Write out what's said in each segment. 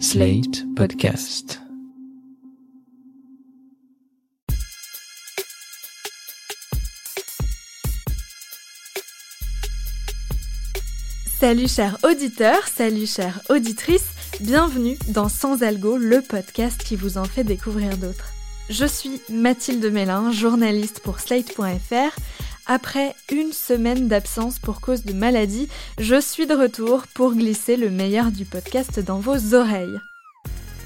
Slate Podcast. Salut chers auditeurs, salut chères auditrices, bienvenue dans Sans Algo, le podcast qui vous en fait découvrir d'autres. Je suis Mathilde Mélin, journaliste pour Slate.fr. Après une semaine d'absence pour cause de maladie, je suis de retour pour glisser le meilleur du podcast dans vos oreilles.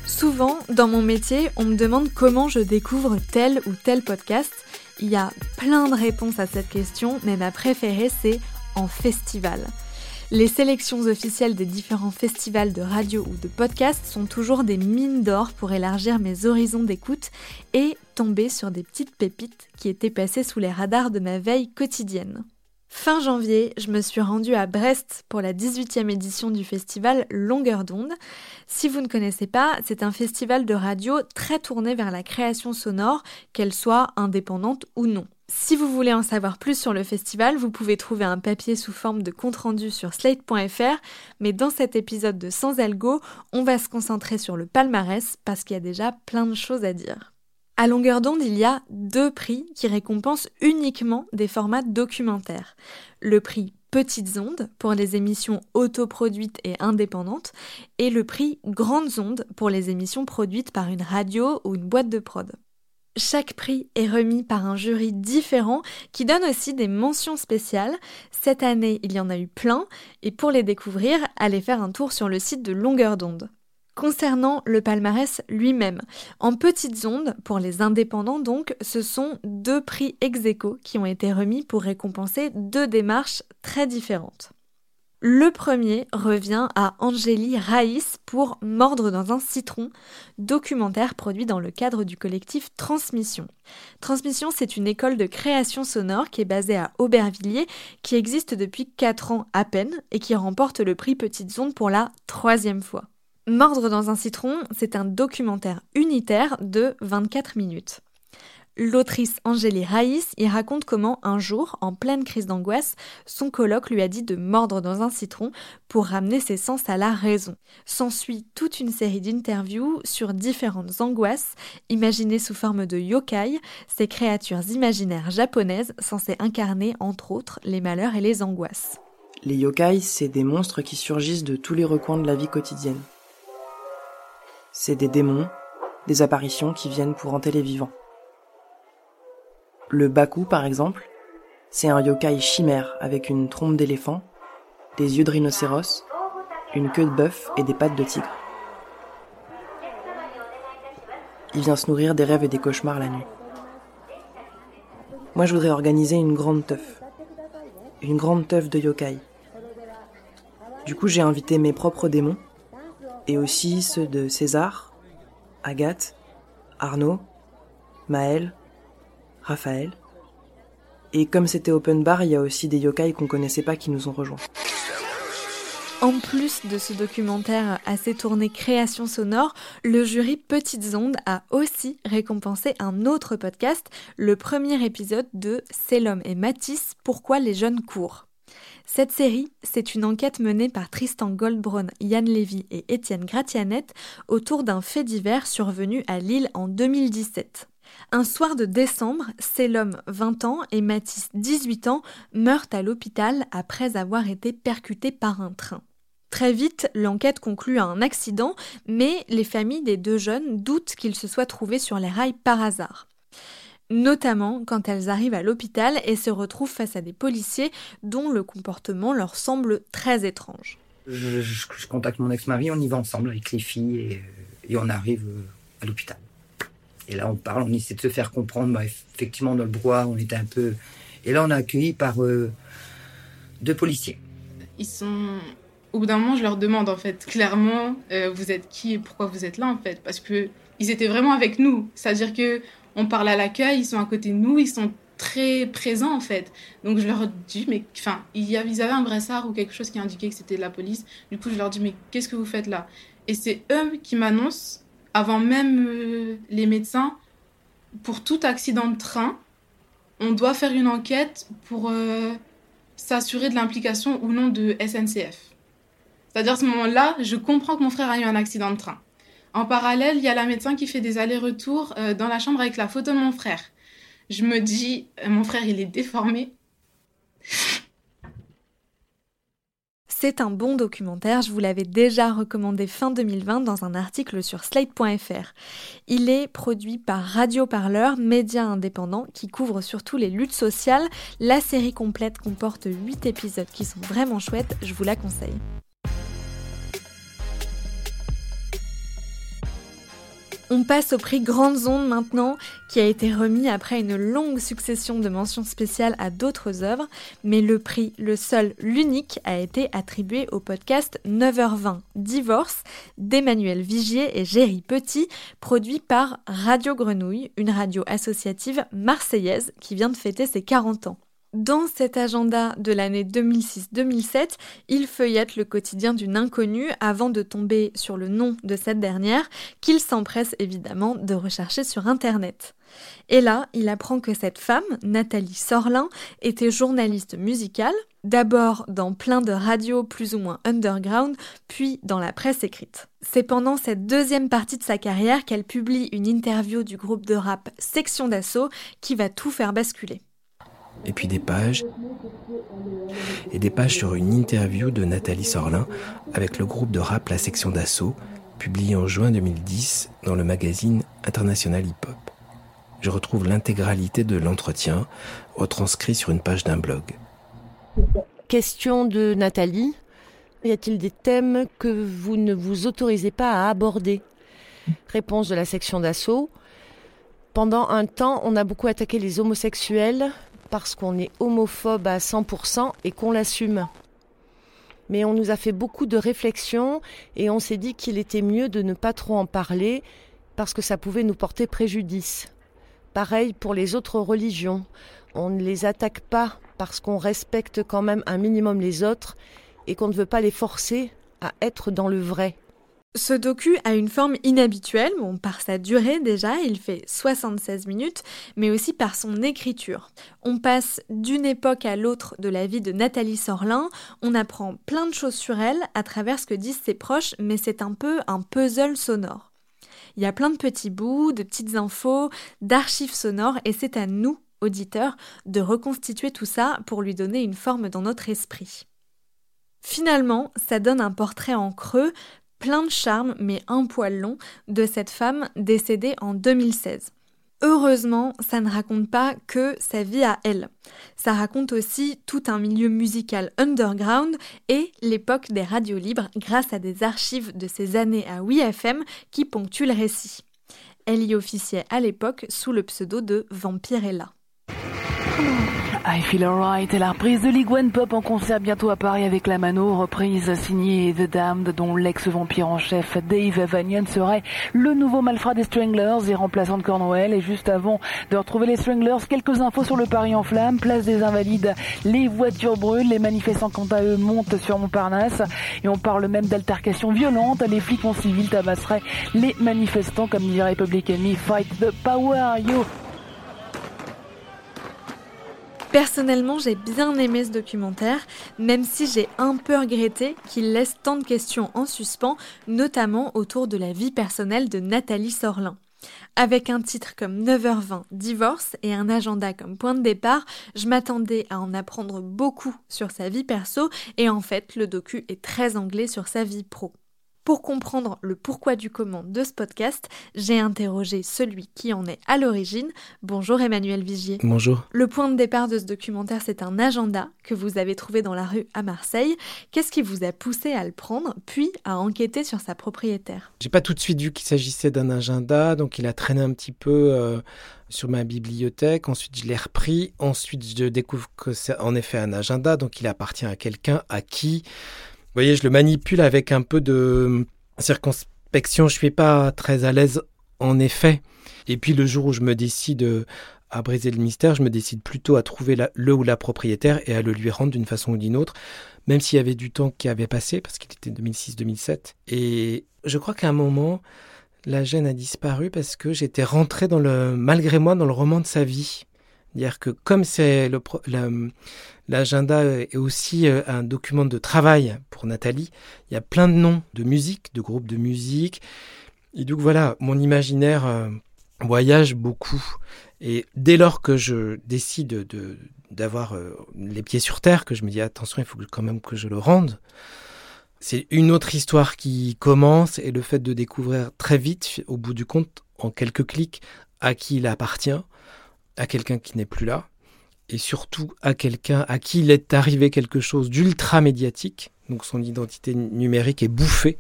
Souvent, dans mon métier, on me demande comment je découvre tel ou tel podcast. Il y a plein de réponses à cette question, mais ma préférée c'est en festival. Les sélections officielles des différents festivals de radio ou de podcast sont toujours des mines d'or pour élargir mes horizons d'écoute et tomber sur des petites pépites qui étaient passées sous les radars de ma veille quotidienne. Fin janvier, je me suis rendue à Brest pour la 18e édition du festival Longueur d'onde. Si vous ne connaissez pas, c'est un festival de radio très tourné vers la création sonore, qu'elle soit indépendante ou non. Si vous voulez en savoir plus sur le festival, vous pouvez trouver un papier sous forme de compte-rendu sur slate.fr, mais dans cet épisode de Sans Algo, on va se concentrer sur le palmarès parce qu'il y a déjà plein de choses à dire. À longueur d'onde, il y a deux prix qui récompensent uniquement des formats documentaires. Le prix Petites ondes pour les émissions autoproduites et indépendantes et le prix Grandes ondes pour les émissions produites par une radio ou une boîte de prod. Chaque prix est remis par un jury différent qui donne aussi des mentions spéciales. Cette année, il y en a eu plein et pour les découvrir, allez faire un tour sur le site de Longueur d'onde. Concernant le palmarès lui-même, en petites ondes, pour les indépendants donc, ce sont deux prix ex qui ont été remis pour récompenser deux démarches très différentes. Le premier revient à Angélie Raïs pour Mordre dans un citron, documentaire produit dans le cadre du collectif Transmission. Transmission, c'est une école de création sonore qui est basée à Aubervilliers, qui existe depuis 4 ans à peine et qui remporte le prix Petites Ondes pour la troisième fois. Mordre dans un citron, c'est un documentaire unitaire de 24 minutes. L'autrice Angélie Raïs y raconte comment un jour, en pleine crise d'angoisse, son colloque lui a dit de mordre dans un citron pour ramener ses sens à la raison. S'ensuit toute une série d'interviews sur différentes angoisses, imaginées sous forme de yokai, ces créatures imaginaires japonaises censées incarner entre autres les malheurs et les angoisses. Les yokai, c'est des monstres qui surgissent de tous les recoins de la vie quotidienne. C'est des démons, des apparitions qui viennent pour hanter les vivants. Le Baku, par exemple, c'est un yokai chimère avec une trompe d'éléphant, des yeux de rhinocéros, une queue de bœuf et des pattes de tigre. Il vient se nourrir des rêves et des cauchemars la nuit. Moi, je voudrais organiser une grande teuf. Une grande teuf de yokai. Du coup, j'ai invité mes propres démons, et aussi ceux de César, Agathe, Arnaud, Maël, Raphaël. Et comme c'était open bar, il y a aussi des yokai qu'on connaissait pas qui nous ont rejoints. En plus de ce documentaire assez tourné création sonore, le jury Petites Ondes a aussi récompensé un autre podcast, le premier épisode de C'est l'homme et Matisse, Pourquoi les jeunes courent. Cette série, c'est une enquête menée par Tristan Goldbrun, Yann Lévy et Étienne Gratianet autour d'un fait divers survenu à Lille en 2017. Un soir de décembre, l'homme 20 ans et Mathis 18 ans meurent à l'hôpital après avoir été percutés par un train. Très vite, l'enquête conclut à un accident, mais les familles des deux jeunes doutent qu'ils se soient trouvés sur les rails par hasard. Notamment quand elles arrivent à l'hôpital et se retrouvent face à des policiers dont le comportement leur semble très étrange. Je, contacte mon ex-mari, on y va ensemble avec les filles et on arrive à l'hôpital. Et là, on parle, on essaie de se faire comprendre. Bah, effectivement, dans le brouhaha, on était un peu. Et là, on est accueilli par euh, deux policiers. Ils sont. Au bout d'un moment, je leur demande, en fait, clairement, euh, vous êtes qui et pourquoi vous êtes là, en fait? Parce que ils étaient vraiment avec nous. C'est-à-dire que on parle à l'accueil, ils sont à côté de nous, ils sont très présents, en fait. Donc, je leur dis, mais. Enfin, ils avaient un brassard ou quelque chose qui indiquait que c'était de la police. Du coup, je leur dis, mais qu'est-ce que vous faites là? Et c'est eux qui m'annoncent avant même euh, les médecins, pour tout accident de train, on doit faire une enquête pour euh, s'assurer de l'implication ou non de SNCF. C'est-à-dire à ce moment-là, je comprends que mon frère a eu un accident de train. En parallèle, il y a la médecin qui fait des allers-retours euh, dans la chambre avec la photo de mon frère. Je me dis, mon frère, il est déformé. C'est un bon documentaire, je vous l'avais déjà recommandé fin 2020 dans un article sur slate.fr. Il est produit par Radio Parleur, média indépendant qui couvre surtout les luttes sociales. La série complète comporte 8 épisodes qui sont vraiment chouettes, je vous la conseille. On passe au prix Grandes Ondes maintenant, qui a été remis après une longue succession de mentions spéciales à d'autres œuvres, mais le prix, le seul, l'unique, a été attribué au podcast 9h20 Divorce d'Emmanuel Vigier et Géry Petit, produit par Radio Grenouille, une radio associative marseillaise qui vient de fêter ses 40 ans. Dans cet agenda de l'année 2006-2007, il feuillette le quotidien d'une inconnue avant de tomber sur le nom de cette dernière, qu'il s'empresse évidemment de rechercher sur Internet. Et là, il apprend que cette femme, Nathalie Sorlin, était journaliste musicale, d'abord dans plein de radios plus ou moins underground, puis dans la presse écrite. C'est pendant cette deuxième partie de sa carrière qu'elle publie une interview du groupe de rap Section d'Assaut qui va tout faire basculer et puis des pages, et des pages sur une interview de Nathalie Sorlin avec le groupe de rap La Section d'Assaut, publié en juin 2010 dans le magazine International Hip Hop. Je retrouve l'intégralité de l'entretien, retranscrit sur une page d'un blog. Question de Nathalie. Y a-t-il des thèmes que vous ne vous autorisez pas à aborder? Réponse de la section d'assaut. Pendant un temps, on a beaucoup attaqué les homosexuels, parce qu'on est homophobe à 100% et qu'on l'assume. Mais on nous a fait beaucoup de réflexions et on s'est dit qu'il était mieux de ne pas trop en parler parce que ça pouvait nous porter préjudice. Pareil pour les autres religions. On ne les attaque pas parce qu'on respecte quand même un minimum les autres et qu'on ne veut pas les forcer à être dans le vrai. Ce docu a une forme inhabituelle, bon, par sa durée déjà, il fait 76 minutes, mais aussi par son écriture. On passe d'une époque à l'autre de la vie de Nathalie Sorlin, on apprend plein de choses sur elle à travers ce que disent ses proches, mais c'est un peu un puzzle sonore. Il y a plein de petits bouts, de petites infos, d'archives sonores, et c'est à nous, auditeurs, de reconstituer tout ça pour lui donner une forme dans notre esprit. Finalement, ça donne un portrait en creux, plein de charme, mais un poil long, de cette femme décédée en 2016. Heureusement, ça ne raconte pas que sa vie à elle. Ça raconte aussi tout un milieu musical underground et l'époque des radios libres grâce à des archives de ces années à WeFM qui ponctuent le récit. Elle y officiait à l'époque sous le pseudo de Vampirella. I Feel Alright est la reprise de League One Pop en concert bientôt à Paris avec la Mano, reprise signée The Damned dont l'ex-vampire en chef Dave Vanian serait le nouveau malfrat des Stranglers et remplaçant de Cornwell. Et juste avant de retrouver les Stranglers, quelques infos sur le Paris en flammes, place des Invalides, les voitures brûlent, les manifestants quant à eux montent sur Montparnasse. Et on parle même d'altercations violentes, les flics en civil tabasseraient les manifestants comme dirait Public Enemy, fight the power, yo Personnellement, j'ai bien aimé ce documentaire, même si j'ai un peu regretté qu'il laisse tant de questions en suspens, notamment autour de la vie personnelle de Nathalie Sorlin. Avec un titre comme 9h20 Divorce et un agenda comme point de départ, je m'attendais à en apprendre beaucoup sur sa vie perso et en fait le docu est très anglais sur sa vie pro. Pour comprendre le pourquoi du comment de ce podcast, j'ai interrogé celui qui en est à l'origine. Bonjour Emmanuel Vigier. Bonjour. Le point de départ de ce documentaire, c'est un agenda que vous avez trouvé dans la rue à Marseille. Qu'est-ce qui vous a poussé à le prendre, puis à enquêter sur sa propriétaire? J'ai pas tout de suite vu qu'il s'agissait d'un agenda, donc il a traîné un petit peu. Euh, sur ma bibliothèque. Ensuite, je l'ai repris. Ensuite, je découvre que c'est en effet un agenda, donc il appartient à quelqu'un à qui voyez, je le manipule avec un peu de circonspection. Je suis pas très à l'aise, en effet. Et puis le jour où je me décide à briser le mystère, je me décide plutôt à trouver le ou la propriétaire et à le lui rendre d'une façon ou d'une autre, même s'il y avait du temps qui avait passé, parce qu'il était 2006-2007. Et je crois qu'à un moment, la gêne a disparu parce que j'étais rentré dans le, malgré moi, dans le roman de sa vie. Dire que comme c'est l'agenda est aussi euh, un document de travail pour Nathalie, il y a plein de noms de musique, de groupes de musique. Et donc voilà, mon imaginaire euh, voyage beaucoup. Et dès lors que je décide de d'avoir euh, les pieds sur terre, que je me dis attention, il faut quand même que je le rende. C'est une autre histoire qui commence et le fait de découvrir très vite, au bout du compte, en quelques clics, à qui il appartient, à quelqu'un qui n'est plus là, et surtout à quelqu'un à qui il est arrivé quelque chose d'ultra médiatique, donc son identité numérique est bouffée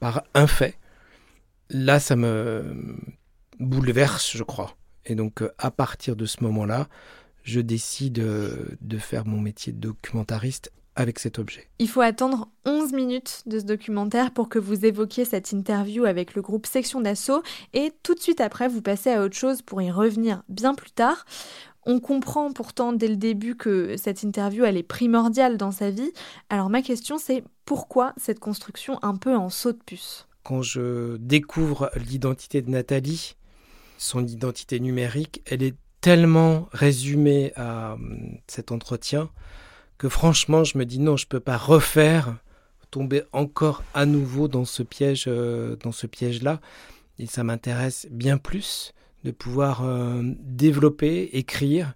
par un fait. Là, ça me bouleverse, je crois. Et donc, euh, à partir de ce moment-là, je décide euh, de faire mon métier de documentariste avec cet objet. Il faut attendre 11 minutes de ce documentaire pour que vous évoquiez cette interview avec le groupe Section d'Assaut et tout de suite après vous passez à autre chose pour y revenir bien plus tard. On comprend pourtant dès le début que cette interview elle est primordiale dans sa vie. Alors ma question c'est pourquoi cette construction un peu en saut de puce? Quand je découvre l'identité de Nathalie, son identité numérique, elle est tellement résumé à euh, cet entretien que franchement, je me dis non, je peux pas refaire, tomber encore à nouveau dans ce piège, euh, dans ce piège-là. Et ça m'intéresse bien plus de pouvoir euh, développer, écrire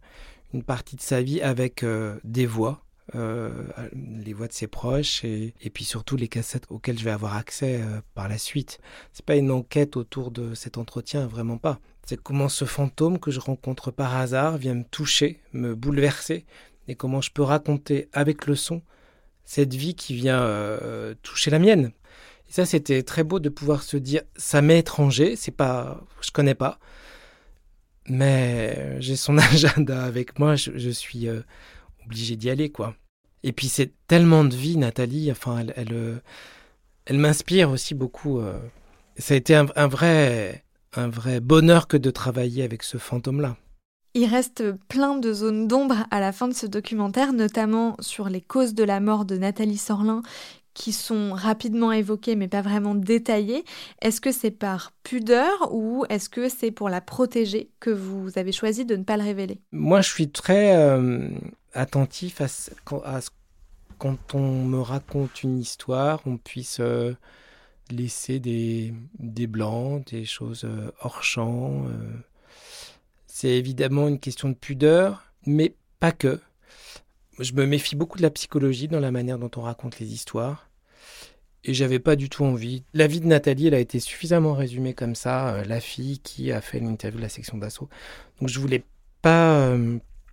une partie de sa vie avec des voix, les voix de ses proches et, et, puis surtout les cassettes auxquelles je vais avoir accès par la suite. C'est pas une enquête autour de cet entretien, vraiment pas. C'est comment ce fantôme que je rencontre par hasard vient me toucher, me bouleverser, et comment je peux raconter avec le son cette vie qui vient euh, toucher la mienne. Et ça, c'était très beau de pouvoir se dire, ça m'est étranger, c'est pas, je connais pas, mais j'ai son agenda avec moi, je, suis euh, obligé d'y aller, quoi. Et puis c'est tellement de vie, Nathalie. Enfin, elle, elle, euh, elle m'inspire aussi beaucoup. Ça a été un vrai un vrai bonheur que de travailler avec ce fantôme-là. Il reste plein de zones d'ombre à la fin de ce documentaire, notamment sur les causes de la mort de Nathalie Sorlin, qui sont rapidement évoquées mais pas vraiment détaillées. Est-ce que c'est par pudeur ou est-ce que c'est pour la protéger que vous avez choisi de ne pas le révéler? Moi, je suis très euh, attentif à ce, quand on me raconte une histoire, on puisse euh, laisser des, des blancs, des choses euh, hors champ. Euh. C'est évidemment une question de pudeur, mais pas que. Je me méfie beaucoup de la psychologie dans la manière dont on raconte les histoires. Et j'avais pas du tout envie. La vie de Nathalie, elle a été suffisamment résumée comme ça, euh, la fille qui a fait une interview de la section d'assaut. Donc je voulais pas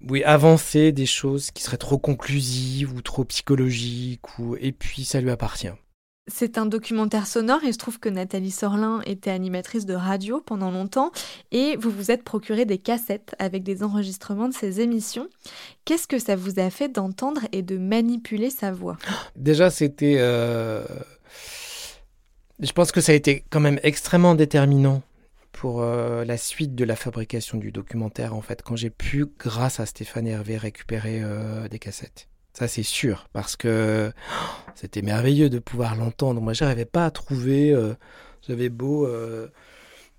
oui, avancer des choses qui seraient trop conclusives ou trop psychologiques ou et puis ça lui appartient. C'est un documentaire sonore. Il se trouve que Nathalie Sorlin était animatrice de radio pendant longtemps et vous vous êtes procuré des cassettes avec des enregistrements de ses émissions. Qu'est-ce que ça vous a fait d'entendre et de manipuler sa voix? Déjà, c'était. Euh, je pense que ça a été quand même extrêmement déterminant pour euh, la suite de la fabrication du documentaire, en fait, quand j'ai pu, grâce à Stéphane Hervé, récupérer euh, des cassettes. Ça, c'est sûr, parce que oh, c'était merveilleux de pouvoir l'entendre. Moi, j'arrivais pas à trouver. Euh, j'avais beau euh,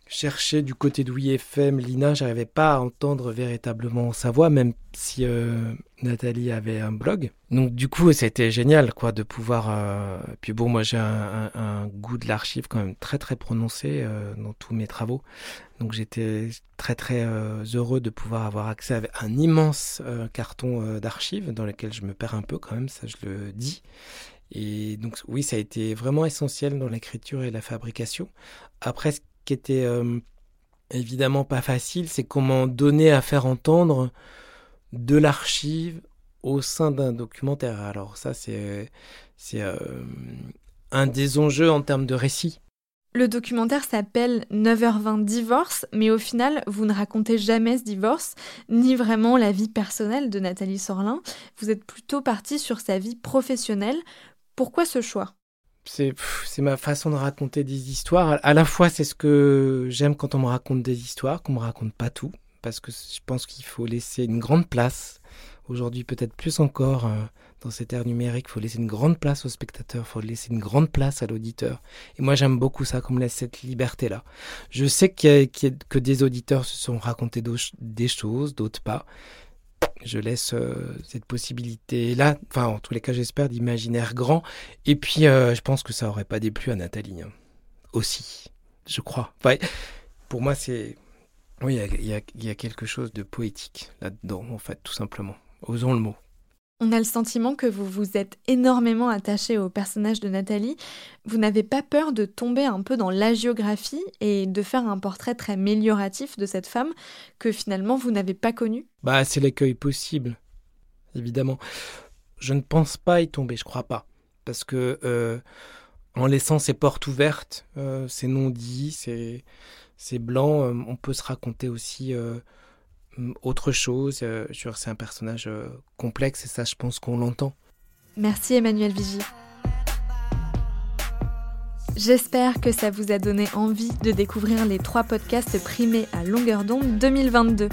chercher du côté de FM, Lina, j'arrivais pas à entendre véritablement sa voix, même si euh, Nathalie avait un blog. Donc du coup, c'était génial, quoi, de pouvoir. Euh... Puis bon, moi, j'ai un, goût de l'archive quand même très très prononcé euh, dans tous mes travaux. Donc j'étais très très heureux de pouvoir avoir accès à un immense carton d'archives dans lequel je me perds un peu quand même, ça je le dis. Et donc oui, ça a été vraiment essentiel dans l'écriture et la fabrication. Après, ce était euh, évidemment pas facile, c'est comment donner à faire entendre de l'archive au sein d'un documentaire. Alors ça, c'est c'est euh, un des enjeux en termes de récit. Le documentaire s'appelle 9h20 divorce, mais au final, vous ne racontez jamais ce divorce, ni vraiment la vie personnelle de Nathalie Sorlin. Vous êtes plutôt parti sur sa vie professionnelle. Pourquoi ce choix? C'est ma façon de raconter des histoires. À la fois, c'est ce que j'aime quand on me raconte des histoires, qu'on me raconte pas tout, parce que je pense qu'il faut laisser une grande place Aujourd'hui, peut-être plus encore, euh, dans cette ère numérique, il faut laisser une grande place au spectateur, il faut laisser une grande place à l'auditeur. Et moi, j'aime beaucoup ça, qu'on me laisse cette liberté-là. Je sais que des auditeurs se sont racontés des choses, d'autres pas. Je laisse euh, cette possibilité-là, enfin, en tous les cas, j'espère, d'imaginaire grand. Et puis, euh, je pense que ça aurait pas déplu à Nathalie. Hein. Aussi, je crois. pour moi, c'est. Oui, il y a quelque chose de poétique là-dedans, en fait, tout simplement. Osons le mot. On a le sentiment que vous vous êtes énormément attaché au personnage de Nathalie. Vous n'avez pas peur de tomber un peu dans l'agiographie et de faire un portrait très amélioratif de cette femme que finalement vous n'avez pas connue? Bah, c'est l'accueil possible, évidemment. Je ne pense pas y tomber, je crois pas. Parce que euh, en laissant ces portes ouvertes, euh, ces non-dits, ces, blancs, euh, on peut se raconter aussi autre chose. Euh, c'est un personnage euh, complexe et ça, je pense qu'on l'entend. Merci Emmanuel Vigie. J'espère que ça vous a donné envie de découvrir les trois podcasts primés à longueur d'onde 2022.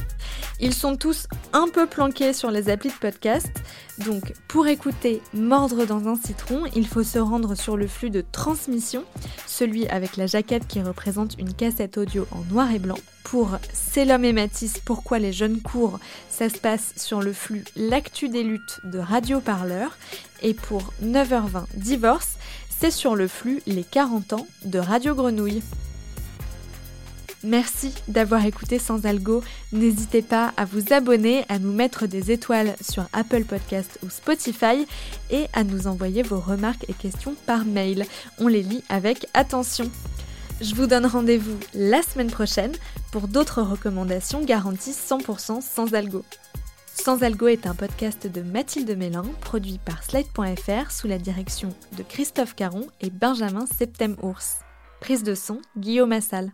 Ils sont tous un peu planqués sur les applis de podcast, donc pour écouter Mordre dans un citron, il faut se rendre sur le flux de transmission, celui avec la jaquette qui représente une cassette audio en noir et blanc. Pour C'est l'homme et Matisse, pourquoi les jeunes courent, ça se passe sur le flux L'actu des luttes de Radio Parleur. Et pour 9h20 Divorce, c'est sur le flux Les 40 ans de Radio Grenouille. Merci d'avoir écouté Sans Algo. N'hésitez pas à vous abonner, à nous mettre des étoiles sur Apple Podcast ou Spotify et à nous envoyer vos remarques et questions par mail. On les lit avec attention. Je vous donne rendez-vous la semaine prochaine pour d'autres recommandations garanties 100% sans algo. Sans Algo est un podcast de Mathilde Mélin, produit par Slide.fr sous la direction de Christophe Caron et Benjamin Septem-Ours. Prise de son, Guillaume Assal.